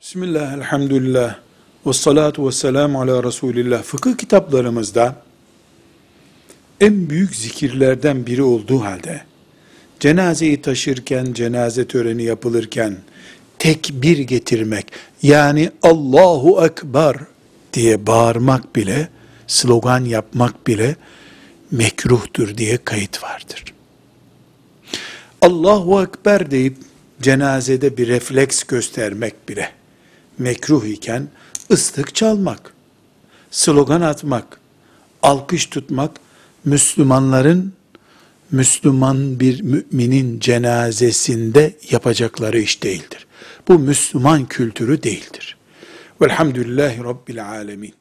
Bismillah, elhamdülillah, ve salatu ve selamu ala Resulillah. Fıkıh kitaplarımızda en büyük zikirlerden biri olduğu halde, cenazeyi taşırken, cenaze töreni yapılırken, tekbir getirmek, yani Allahu Ekber diye bağırmak bile, slogan yapmak bile mekruhtur diye kayıt vardır. Allahu Ekber deyip cenazede bir refleks göstermek bile mekruh iken ıslık çalmak, slogan atmak, alkış tutmak Müslümanların Müslüman bir müminin cenazesinde yapacakları iş değildir. Bu Müslüman kültürü değildir. Velhamdülillahi Rabbil Alemin.